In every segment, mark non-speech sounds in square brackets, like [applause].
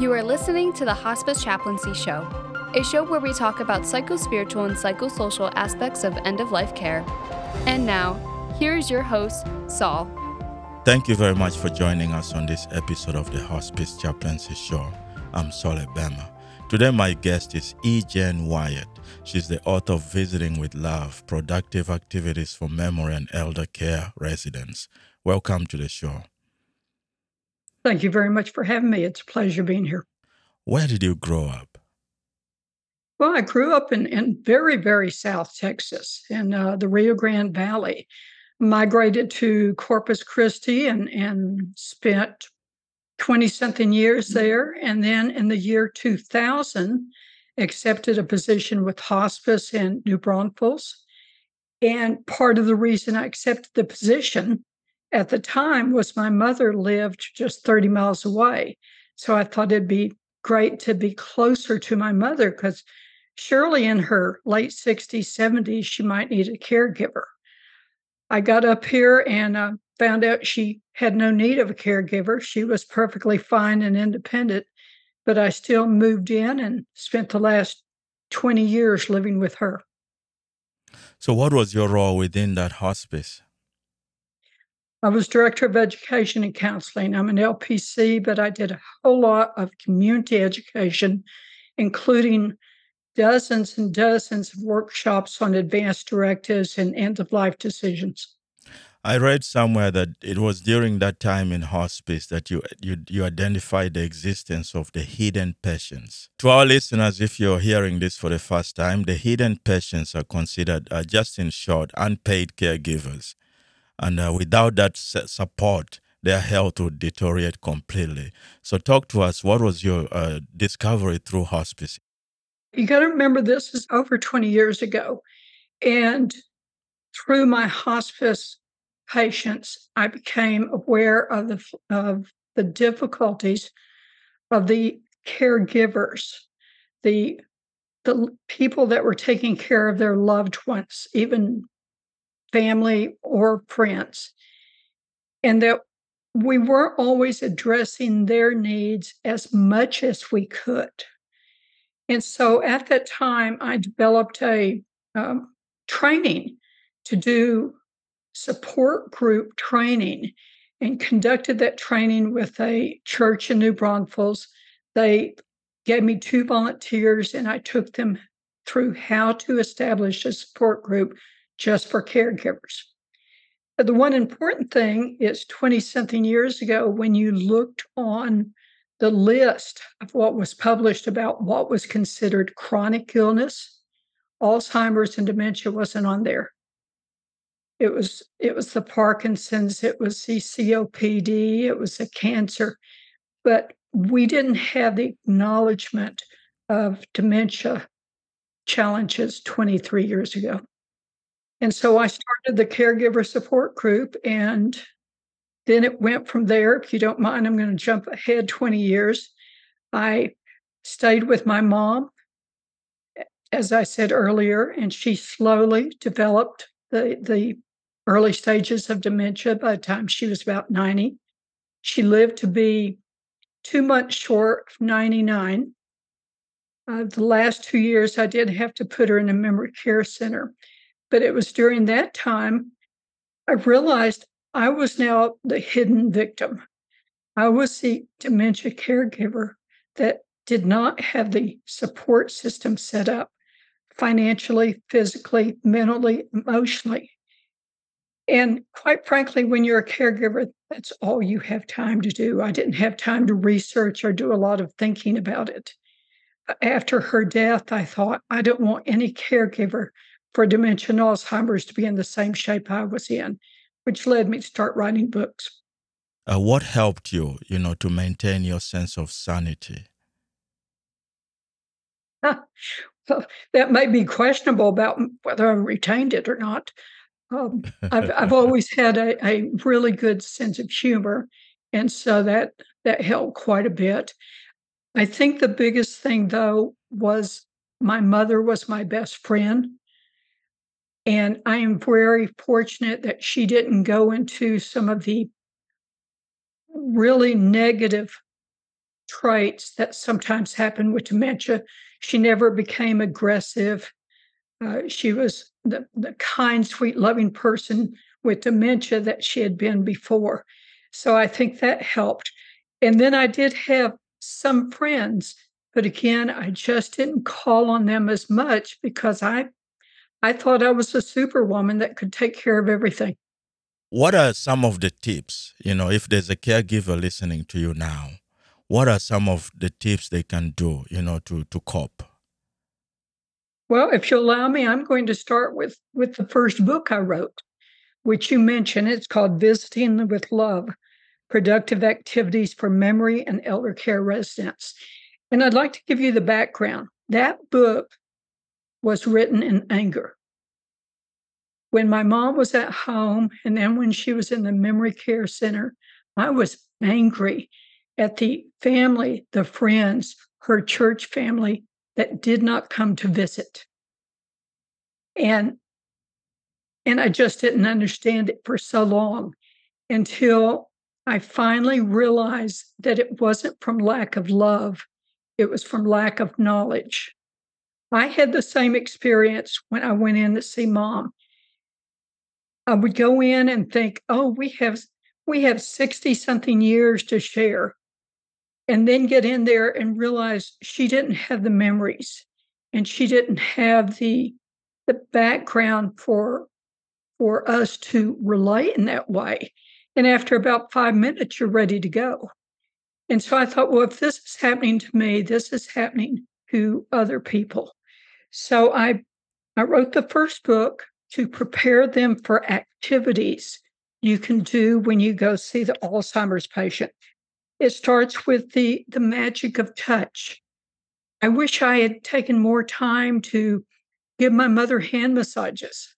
You are listening to the Hospice Chaplaincy Show, a show where we talk about psychospiritual and psychosocial aspects of end of life care. And now, here is your host, Saul. Thank you very much for joining us on this episode of the Hospice Chaplaincy Show. I'm Saul Bama. Today, my guest is E. Jane Wyatt. She's the author of Visiting with Love Productive Activities for Memory and Elder Care Residents. Welcome to the show. Thank you very much for having me. It's a pleasure being here. Where did you grow up? Well, I grew up in, in very, very South Texas in uh, the Rio Grande Valley. Migrated to Corpus Christi and, and spent 20 something years mm-hmm. there. And then in the year 2000, accepted a position with hospice in New Braunfels. And part of the reason I accepted the position at the time was my mother lived just 30 miles away. So I thought it'd be great to be closer to my mother because surely in her late 60s, 70s, she might need a caregiver. I got up here and uh, found out she had no need of a caregiver. She was perfectly fine and independent, but I still moved in and spent the last 20 years living with her. So, what was your role within that hospice? I was director of education and counseling. I'm an LPC, but I did a whole lot of community education, including dozens and dozens of workshops on advanced directives and end of life decisions. I read somewhere that it was during that time in hospice that you, you you identified the existence of the hidden patients. To our listeners, if you're hearing this for the first time, the hidden patients are considered, uh, just in short, unpaid caregivers and uh, without that support, their health would deteriorate completely. So, talk to us. What was your uh, discovery through hospice? You got to remember this is over 20 years ago. And through my hospice patients, I became aware of the, of the difficulties of the caregivers, the the people that were taking care of their loved ones, even family or friends. And that we weren't always addressing their needs as much as we could. And so at that time, I developed a um, training to do support group training and conducted that training with a church in New Braunfels. They gave me two volunteers and I took them through how to establish a support group just for caregivers. But the one important thing is 20 something years ago, when you looked on the list of what was published about what was considered chronic illness, Alzheimer's and dementia wasn't on there. It was it was the Parkinson's, it was the COPD, it was the cancer, but we didn't have the acknowledgement of dementia challenges 23 years ago. And so I started the caregiver support group and then it went from there. If you don't mind, I'm going to jump ahead 20 years. I stayed with my mom, as I said earlier, and she slowly developed the, the early stages of dementia by the time she was about 90. She lived to be two months short of 99. Uh, the last two years, I did have to put her in a memory care center. But it was during that time I realized I was now the hidden victim. I was the dementia caregiver that did not have the support system set up financially, physically, mentally, emotionally. And quite frankly, when you're a caregiver, that's all you have time to do. I didn't have time to research or do a lot of thinking about it. After her death, I thought, I don't want any caregiver for dementia and Alzheimer's to be in the same shape I was in, which led me to start writing books. Uh, what helped you, you know, to maintain your sense of sanity? [laughs] well, that may be questionable about whether I retained it or not. Um, I've, I've [laughs] always had a, a really good sense of humor, and so that that helped quite a bit. I think the biggest thing, though, was my mother was my best friend. And I am very fortunate that she didn't go into some of the really negative traits that sometimes happen with dementia. She never became aggressive. Uh, she was the, the kind, sweet, loving person with dementia that she had been before. So I think that helped. And then I did have some friends, but again, I just didn't call on them as much because I I thought I was a superwoman that could take care of everything. What are some of the tips? You know, if there's a caregiver listening to you now, what are some of the tips they can do, you know, to to cope? Well, if you'll allow me, I'm going to start with with the first book I wrote, which you mentioned. It's called Visiting with Love: Productive Activities for Memory and Elder Care Residents. And I'd like to give you the background. That book was written in anger. When my mom was at home and then when she was in the memory care center, I was angry at the family, the friends, her church family that did not come to visit. And and I just didn't understand it for so long until I finally realized that it wasn't from lack of love, it was from lack of knowledge. I had the same experience when I went in to see mom. I would go in and think, "Oh, we have we have 60 something years to share." And then get in there and realize she didn't have the memories and she didn't have the the background for for us to relate in that way. And after about 5 minutes you're ready to go. And so I thought, well, if this is happening to me, this is happening to other people. So I I wrote the first book to prepare them for activities you can do when you go see the Alzheimer's patient. It starts with the the magic of touch. I wish I had taken more time to give my mother hand massages.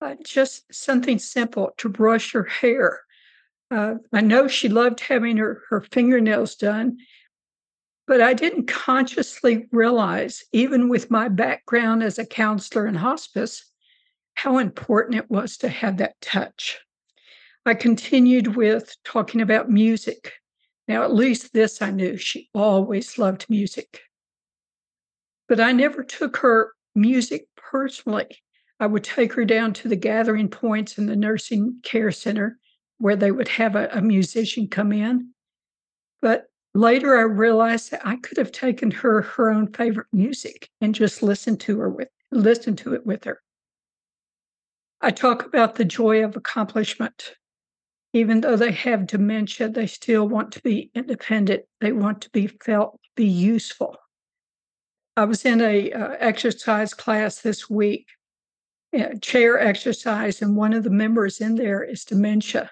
Uh, just something simple to brush her hair. Uh, I know she loved having her, her fingernails done, but I didn't consciously realize, even with my background as a counselor in hospice, how important it was to have that touch. I continued with talking about music. Now, at least this I knew she always loved music. But I never took her music personally. I would take her down to the gathering points in the nursing care center where they would have a, a musician come in. But Later, I realized that I could have taken her her own favorite music and just listened to her with listened to it with her. I talk about the joy of accomplishment. Even though they have dementia, they still want to be independent. They want to be felt be useful. I was in a uh, exercise class this week, chair exercise, and one of the members in there is dementia.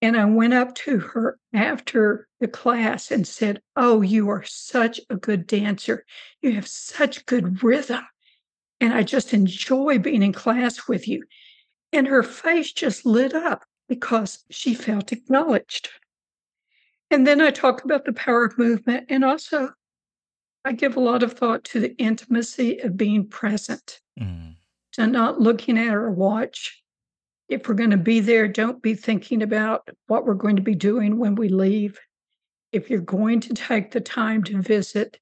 And I went up to her after the class and said, Oh, you are such a good dancer. You have such good rhythm. And I just enjoy being in class with you. And her face just lit up because she felt acknowledged. And then I talk about the power of movement. And also, I give a lot of thought to the intimacy of being present, mm. to not looking at our watch, if we're going to be there, don't be thinking about what we're going to be doing when we leave. If you're going to take the time to visit,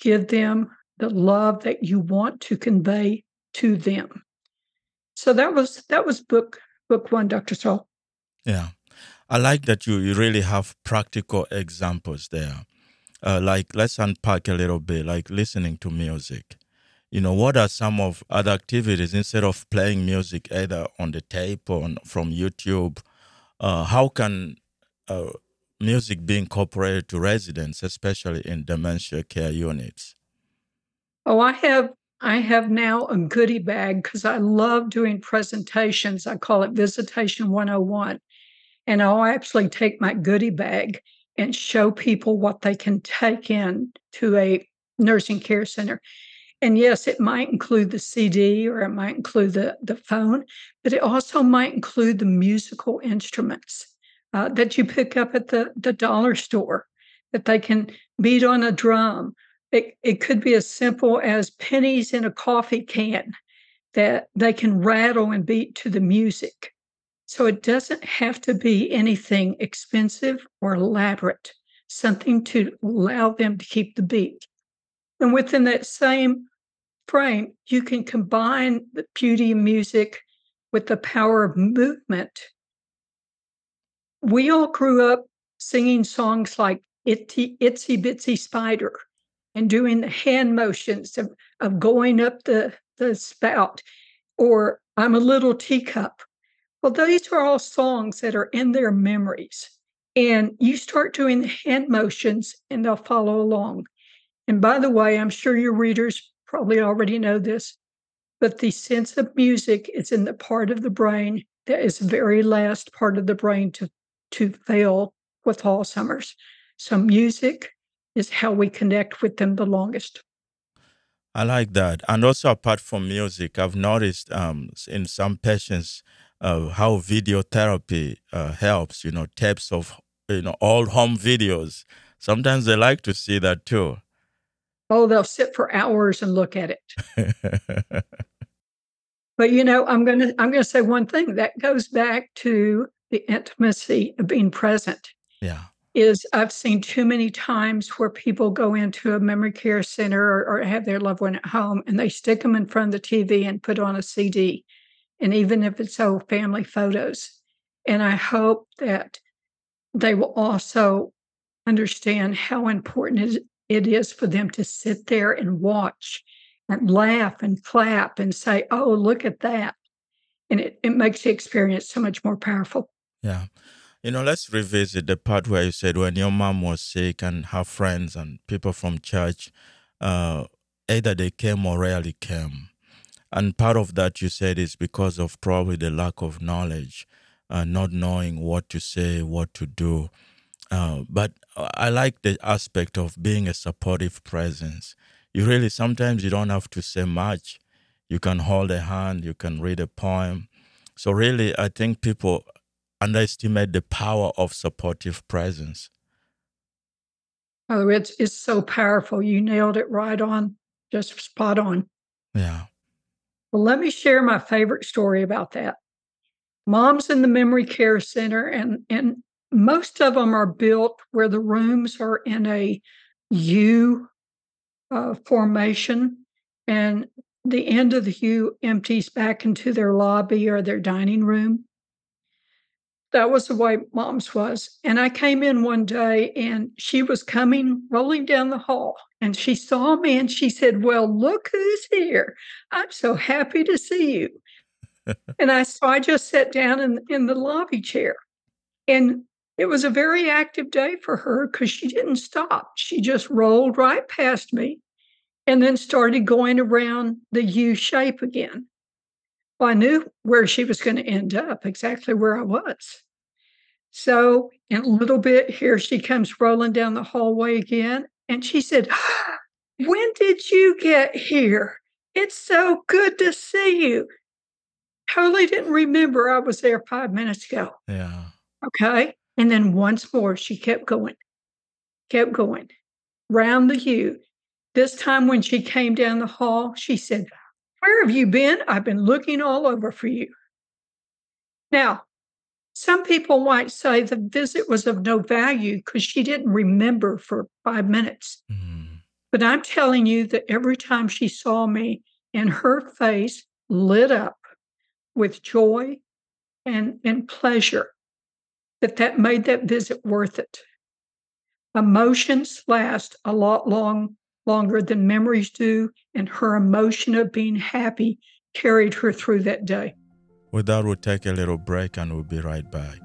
give them the love that you want to convey to them. So that was that was book book one, Dr. Saul. Yeah. I like that you, you really have practical examples there. Uh, like let's unpack a little bit, like listening to music you know what are some of other activities instead of playing music either on the tape or on, from youtube uh, how can uh, music be incorporated to residents especially in dementia care units? Oh i have i have now a goodie bag because i love doing presentations. I call it visitation 101 and i'll actually take my goodie bag and show people what they can take in to a nursing care center and yes, it might include the CD or it might include the, the phone, but it also might include the musical instruments uh, that you pick up at the, the dollar store, that they can beat on a drum. It, it could be as simple as pennies in a coffee can that they can rattle and beat to the music. So it doesn't have to be anything expensive or elaborate. something to allow them to keep the beat. And within that same frame, you can combine the beauty of music with the power of movement. We all grew up singing songs like Itsy, Itsy Bitsy Spider and doing the hand motions of, of going up the, the spout or I'm a little teacup. Well, these are all songs that are in their memories. And you start doing the hand motions and they'll follow along. And by the way, I'm sure your readers probably already know this, but the sense of music is in the part of the brain that is the very last part of the brain to, to fail with Alzheimer's. So music is how we connect with them the longest. I like that. And also, apart from music, I've noticed um, in some patients uh, how video therapy uh, helps, you know, tapes of, you know, old home videos. Sometimes they like to see that too. Oh, they'll sit for hours and look at it. but you know, I'm gonna I'm gonna say one thing that goes back to the intimacy of being present. Yeah. Is I've seen too many times where people go into a memory care center or, or have their loved one at home and they stick them in front of the TV and put on a CD. And even if it's old family photos. And I hope that they will also understand how important it is for them to sit there and watch and laugh and clap and say, oh, look at that. And it, it makes the experience so much more powerful. Yeah. You know, let's revisit the part where you said when your mom was sick and her friends and people from church, uh, either they came or rarely came. And part of that you said is because of probably the lack of knowledge, uh, not knowing what to say, what to do. Uh, but I like the aspect of being a supportive presence. You really sometimes you don't have to say much. You can hold a hand, you can read a poem. So really, I think people underestimate the power of supportive presence. Oh, it's it's so powerful. You nailed it right on, just spot on. Yeah. Well, let me share my favorite story about that. Mom's in the memory care center, and and most of them are built where the rooms are in a U uh, formation, and the end of the U empties back into their lobby or their dining room. That was the way mom's was. And I came in one day and she was coming rolling down the hall and she saw me and she said, Well, look who's here. I'm so happy to see you. [laughs] and I so I just sat down in, in the lobby chair. And it was a very active day for her because she didn't stop. She just rolled right past me and then started going around the U shape again. Well, I knew where she was going to end up, exactly where I was. So, in a little bit, here she comes rolling down the hallway again. And she said, ah, When did you get here? It's so good to see you. Totally didn't remember I was there five minutes ago. Yeah. Okay. And then once more, she kept going, kept going round the U. This time, when she came down the hall, she said, Where have you been? I've been looking all over for you. Now, some people might say the visit was of no value because she didn't remember for five minutes. Mm. But I'm telling you that every time she saw me and her face lit up with joy and, and pleasure, that that made that visit worth it. Emotions last a lot long longer than memories do, and her emotion of being happy carried her through that day. With that, we'll take a little break and we'll be right back.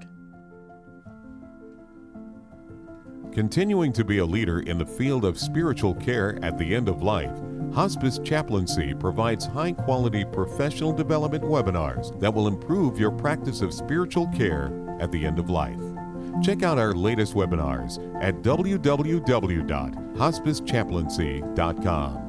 Continuing to be a leader in the field of spiritual care at the end of life, Hospice Chaplaincy provides high quality professional development webinars that will improve your practice of spiritual care at the end of life. Check out our latest webinars at www.hospicechaplaincy.com.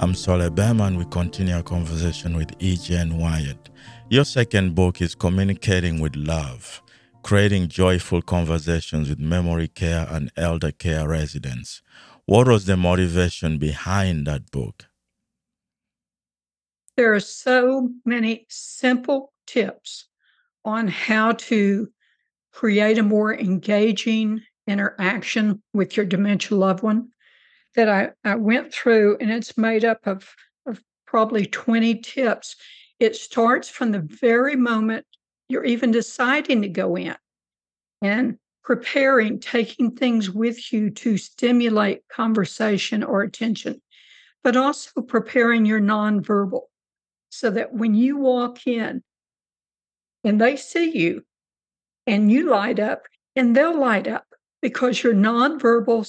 I'm Sol Bam, and we continue our conversation with E.J. Wyatt. Your second book is Communicating with Love Creating Joyful Conversations with Memory Care and Elder Care Residents. What was the motivation behind that book? There are so many simple tips on how to create a more engaging interaction with your dementia loved one that I, I went through, and it's made up of, of probably 20 tips. It starts from the very moment you're even deciding to go in and preparing, taking things with you to stimulate conversation or attention, but also preparing your nonverbal so that when you walk in and they see you and you light up and they'll light up because your nonverbal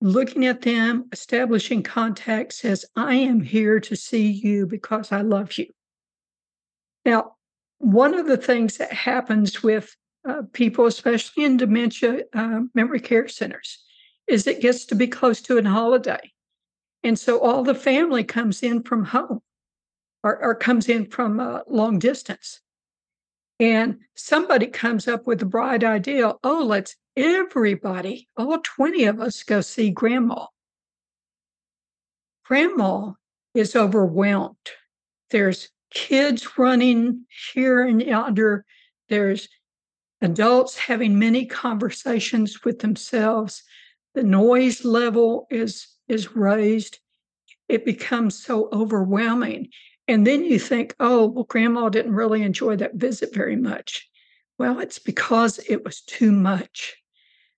looking at them, establishing contact says, I am here to see you because I love you. Now, one of the things that happens with uh, people, especially in dementia uh, memory care centers, is it gets to be close to an holiday. And so all the family comes in from home or, or comes in from a long distance. And somebody comes up with the bright idea oh, let's everybody, all 20 of us, go see grandma. Grandma is overwhelmed. There's kids running here and yonder. There's adults having many conversations with themselves. The noise level is, is raised. It becomes so overwhelming. And then you think, oh, well, grandma didn't really enjoy that visit very much. Well, it's because it was too much.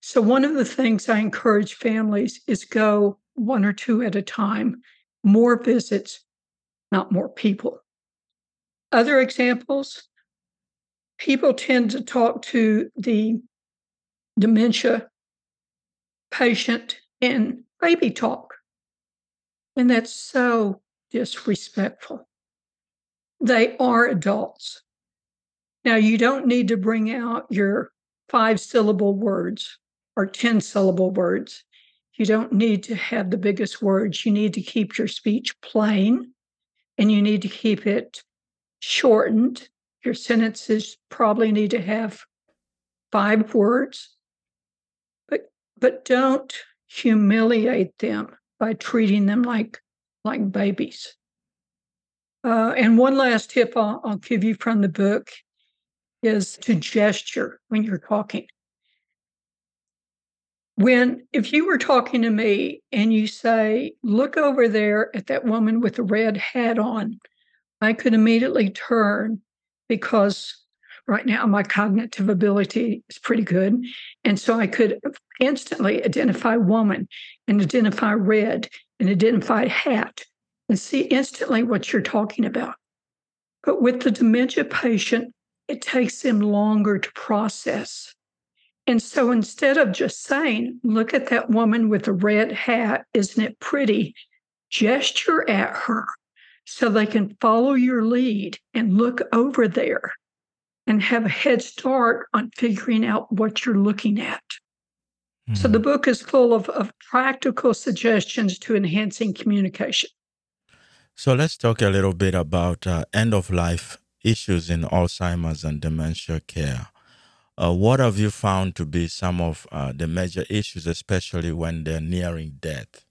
So, one of the things I encourage families is go one or two at a time, more visits, not more people. Other examples people tend to talk to the dementia patient in baby talk, and that's so disrespectful. They are adults. Now, you don't need to bring out your five syllable words or 10 syllable words. You don't need to have the biggest words. You need to keep your speech plain and you need to keep it shortened. Your sentences probably need to have five words, but but don't humiliate them by treating them like like babies. Uh, and one last tip I'll, I'll give you from the book is to gesture when you're talking. When, if you were talking to me and you say, look over there at that woman with the red hat on, I could immediately turn because right now my cognitive ability is pretty good. And so I could instantly identify woman and identify red and identify hat and see instantly what you're talking about. But with the dementia patient, it takes them longer to process. And so instead of just saying, look at that woman with the red hat, isn't it pretty? Gesture at her so they can follow your lead and look over there and have a head start on figuring out what you're looking at. Mm-hmm. So the hmm. book is full of, of practical suggestions to enhancing communication. So let's talk a little bit about uh, end of life issues in Alzheimer's and dementia care. Uh, what have you found to be some of uh, the major issues, especially when they're nearing death?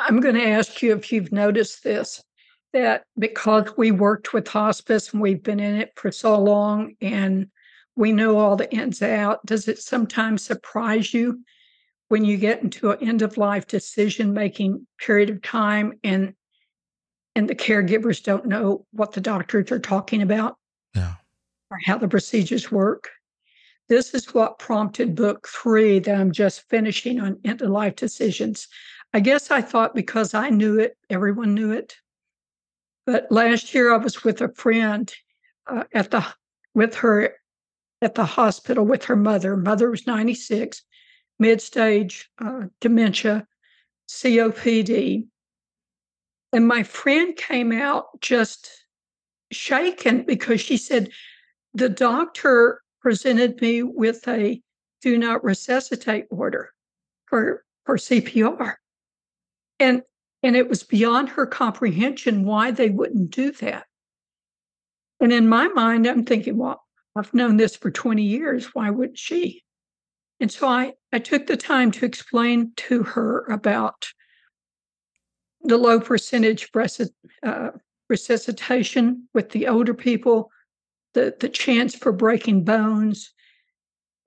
I'm going to ask you if you've noticed this that because we worked with hospice and we've been in it for so long and we know all the ins and outs, does it sometimes surprise you when you get into an end of life decision making period of time and and the caregivers don't know what the doctors are talking about? Yeah. or how the procedures work? This is what prompted book three that i'm just finishing on end of life decisions i guess i thought because i knew it everyone knew it but last year i was with a friend uh, at the with her at the hospital with her mother mother was 96 mid stage uh, dementia, COPD. And my friend came out just shaken because she said, the doctor presented me with a do not resuscitate order for, for CPR. And and it was beyond her comprehension why they wouldn't do that. And in my mind, I'm thinking, well, I've known this for 20 years. Why wouldn't she? And so I, I took the time to explain to her about the low percentage uh, resuscitation with the older people, the, the chance for breaking bones,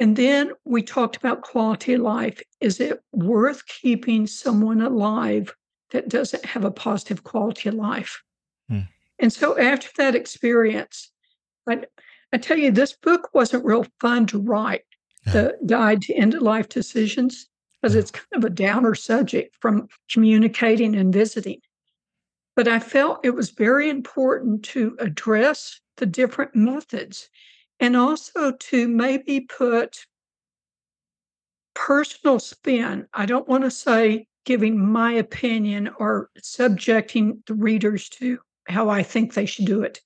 And then we talked about quality of life. Is it worth keeping someone alive that doesn't have a positive quality of life? Hmm. And so after that experience, I, I tell you, this book wasn't real fun to write, the Guide to End of Life Decisions, because it's kind of a downer subject from communicating and visiting. But I felt it was very important to address the different methods and also to maybe put personal spin. I don't want to say giving my opinion or subjecting the readers to how I think they should do it,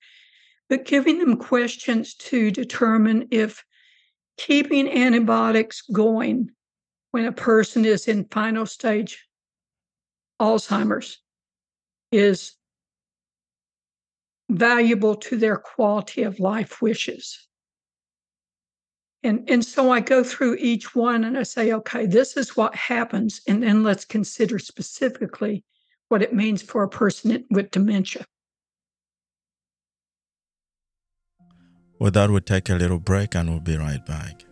but giving them questions to determine if keeping antibiotics going when a person is in final stage Alzheimer's is valuable to their quality of life wishes. And, and so I go through each one and I say, okay, this is what happens. And then let's consider specifically what it means for a person with dementia. Well, that would take a little break and we'll be right back.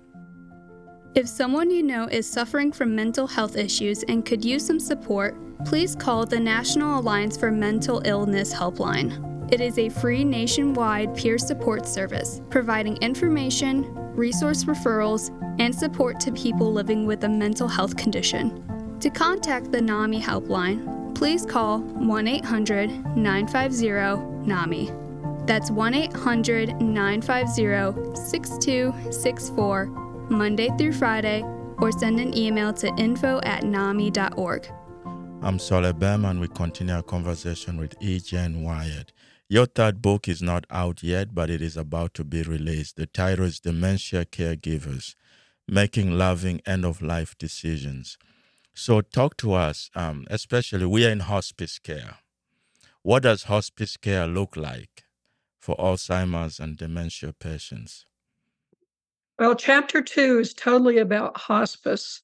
If someone you know is suffering from mental health issues and could use some support, please call the National Alliance for Mental Illness Helpline. It is a free nationwide peer support service providing information, resource referrals, and support to people living with a mental health condition. To contact the NAMI helpline, please call 1 800 950 NAMI. That's 1 800 950 6264 Monday through Friday, or send an email to info at NAMI.org. I'm Soleh Berman. we continue our conversation with E.J. Wyatt. Your third book is not out yet, but it is about to be released. The title is Dementia Caregivers Making Loving End of Life Decisions. So, talk to us, um, especially we are in hospice care. What does hospice care look like for Alzheimer's and dementia patients? Well, chapter two is totally about hospice.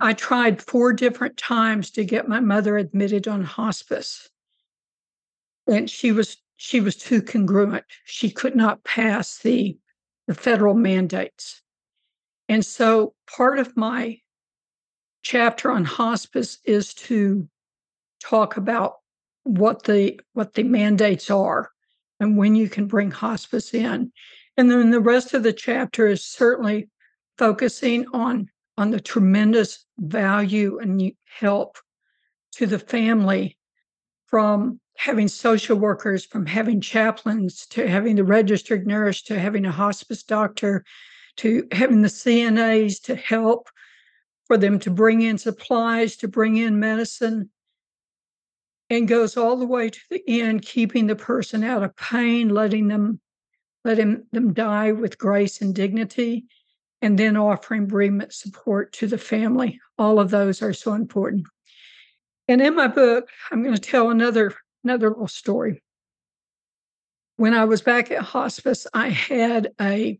I tried four different times to get my mother admitted on hospice. And she was she was too congruent. She could not pass the the federal mandates. And so part of my chapter on hospice is to talk about what the what the mandates are and when you can bring hospice in and then the rest of the chapter is certainly focusing on on the tremendous value and help to the family from having social workers, from having chaplains, to having the registered nurse, to having a hospice doctor, to having the CNAs to help for them to bring in supplies, to bring in medicine, and goes all the way to the end, keeping the person out of pain, letting them letting them die with grace and dignity, and then offering bereavement support to the family. All of those are so important. And in my book, I'm going to tell another another little story. When I was back at hospice, I had a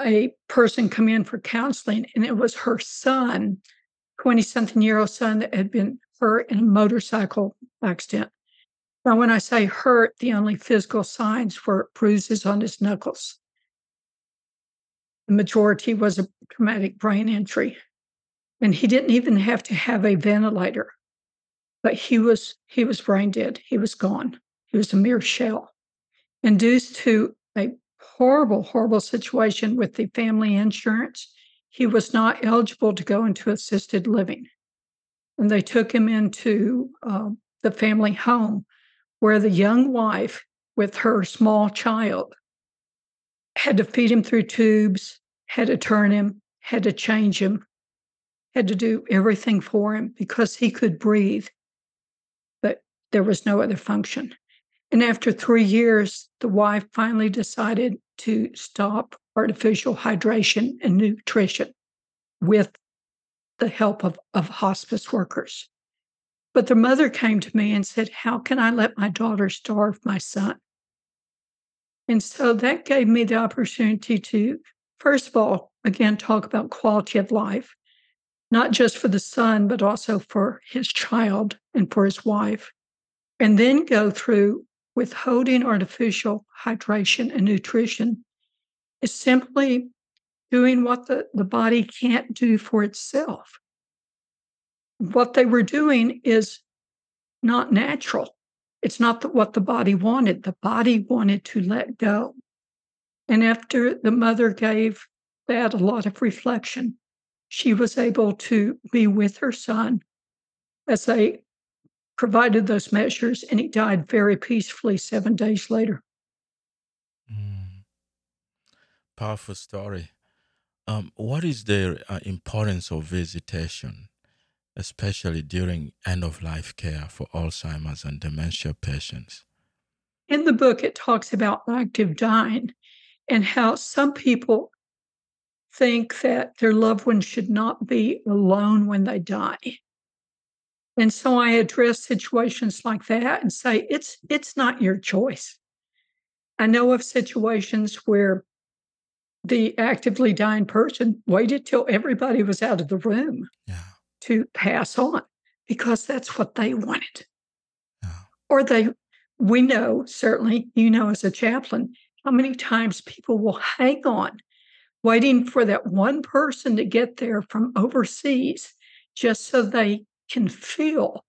a person come in for counseling, and it was her son, 20 something year old son, that had been hurt in a motorcycle accident. Now, when I say hurt, the only physical signs were bruises on his knuckles. The majority was a traumatic brain injury. And he didn't even have to have a ventilator. But he was he was brain dead. He was gone. He was a mere shell. Induced to a horrible, horrible situation with the family insurance, he was not eligible to go into assisted living. And they took him into uh, the family home where the young wife with her small child had to feed him through tubes, had to turn him, had to change him, had to do everything for him because he could breathe, but there was no other function. And after three years, the wife finally decided to stop artificial hydration and nutrition with the help of, of hospice workers. But the mother came to me and said, How can I let my daughter starve my son? And so that gave me the opportunity to, first of all, again, talk about quality of life, not just for the son, but also for his child and for his wife. And then go through withholding artificial hydration and nutrition is simply doing what the, the body can't do for itself. What they were doing is not natural. It's not the, what the body wanted. The body wanted to let go. And after the mother gave that a lot of reflection, she was able to be with her son as they provided those measures, and he died very peacefully seven days later. Mm. Powerful story. Um, what is the uh, importance of visitation, especially during end of life care for Alzheimer's and dementia patients? In the book, it talks about active dying and how some people think that their loved one should not be alone when they die. And so I address situations like that and say it's it's not your choice. I know of situations where the actively dying person waited till everybody was out of the room Yeah. to pass on because that's what they wanted. Yeah. Or they, we know, certainly, you know, as a chaplain, how many times people will hang on waiting for that one person to get there from overseas just so they can feel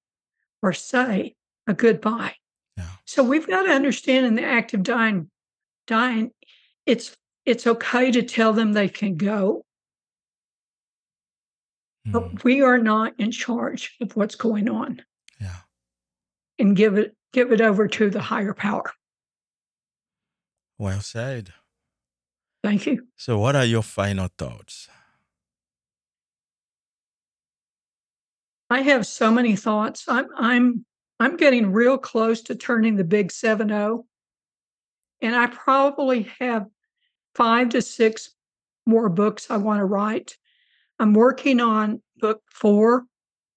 or say a goodbye. Yeah. So we've got to understand in the act of dying, dying, it's it's okay to tell them they can go, Mm. but we are not in charge of what's going on Yeah. and give it give it over to the higher power. Well said. Thank you. So, what are your final thoughts? I have so many thoughts. I'm I'm I'm getting real close to turning the big 7-0. And I probably have 5 to 6 more books I want to write. I'm working on book 4,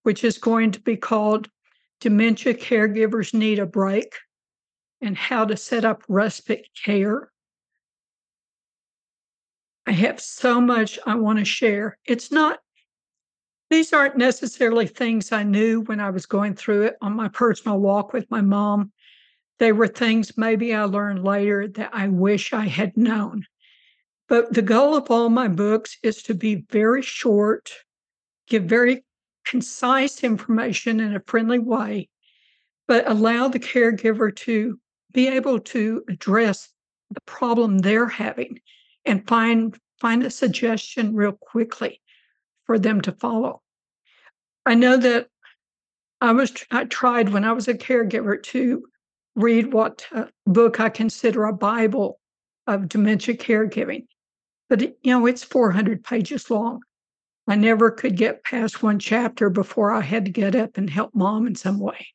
which is going to be called Dementia Caregivers Need a Break and How to Set Up Respite Care. I have so much I want to share. It's not these aren't necessarily things I knew when I was going through it on my personal walk with my mom. They were things maybe I learned later that I wish I had known. But the goal of all my books is to be very short, give very concise information in a friendly way, but allow the caregiver to be able to address the problem they're having and find find a suggestion real quickly for them to follow. I know that I was I tried when I was a caregiver to read what uh, book I consider a Bible of dementia caregiving, but you know it's 400 pages long. I never could get past one chapter before I had to get up and help mom in some way.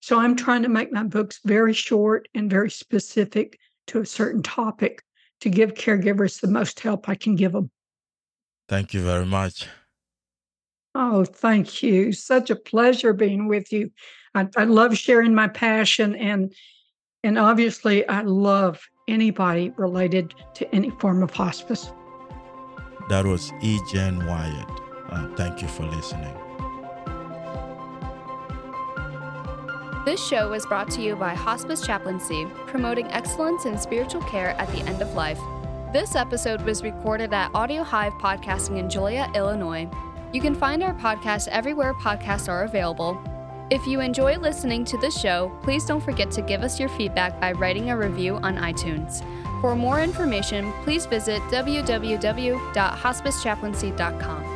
So I'm trying to make my books very short and very specific to a certain topic to give caregivers the most help I can give them. Thank you very much. Oh, thank you. Such a pleasure being with you. I, I love sharing my passion and and obviously I love anybody related to any form of hospice. That was E. Jane Wyatt. Uh, thank you for listening. This show was brought to you by Hospice Chaplaincy, promoting excellence in spiritual care at the end of life. This episode was recorded at Audio Hive Podcasting in Joliet, Illinois. You can find our podcast everywhere podcasts are available. If you enjoy listening to the show, please don't forget to give us your feedback by writing a review on iTunes. For more information, please visit www.hospicechaplaincy.com.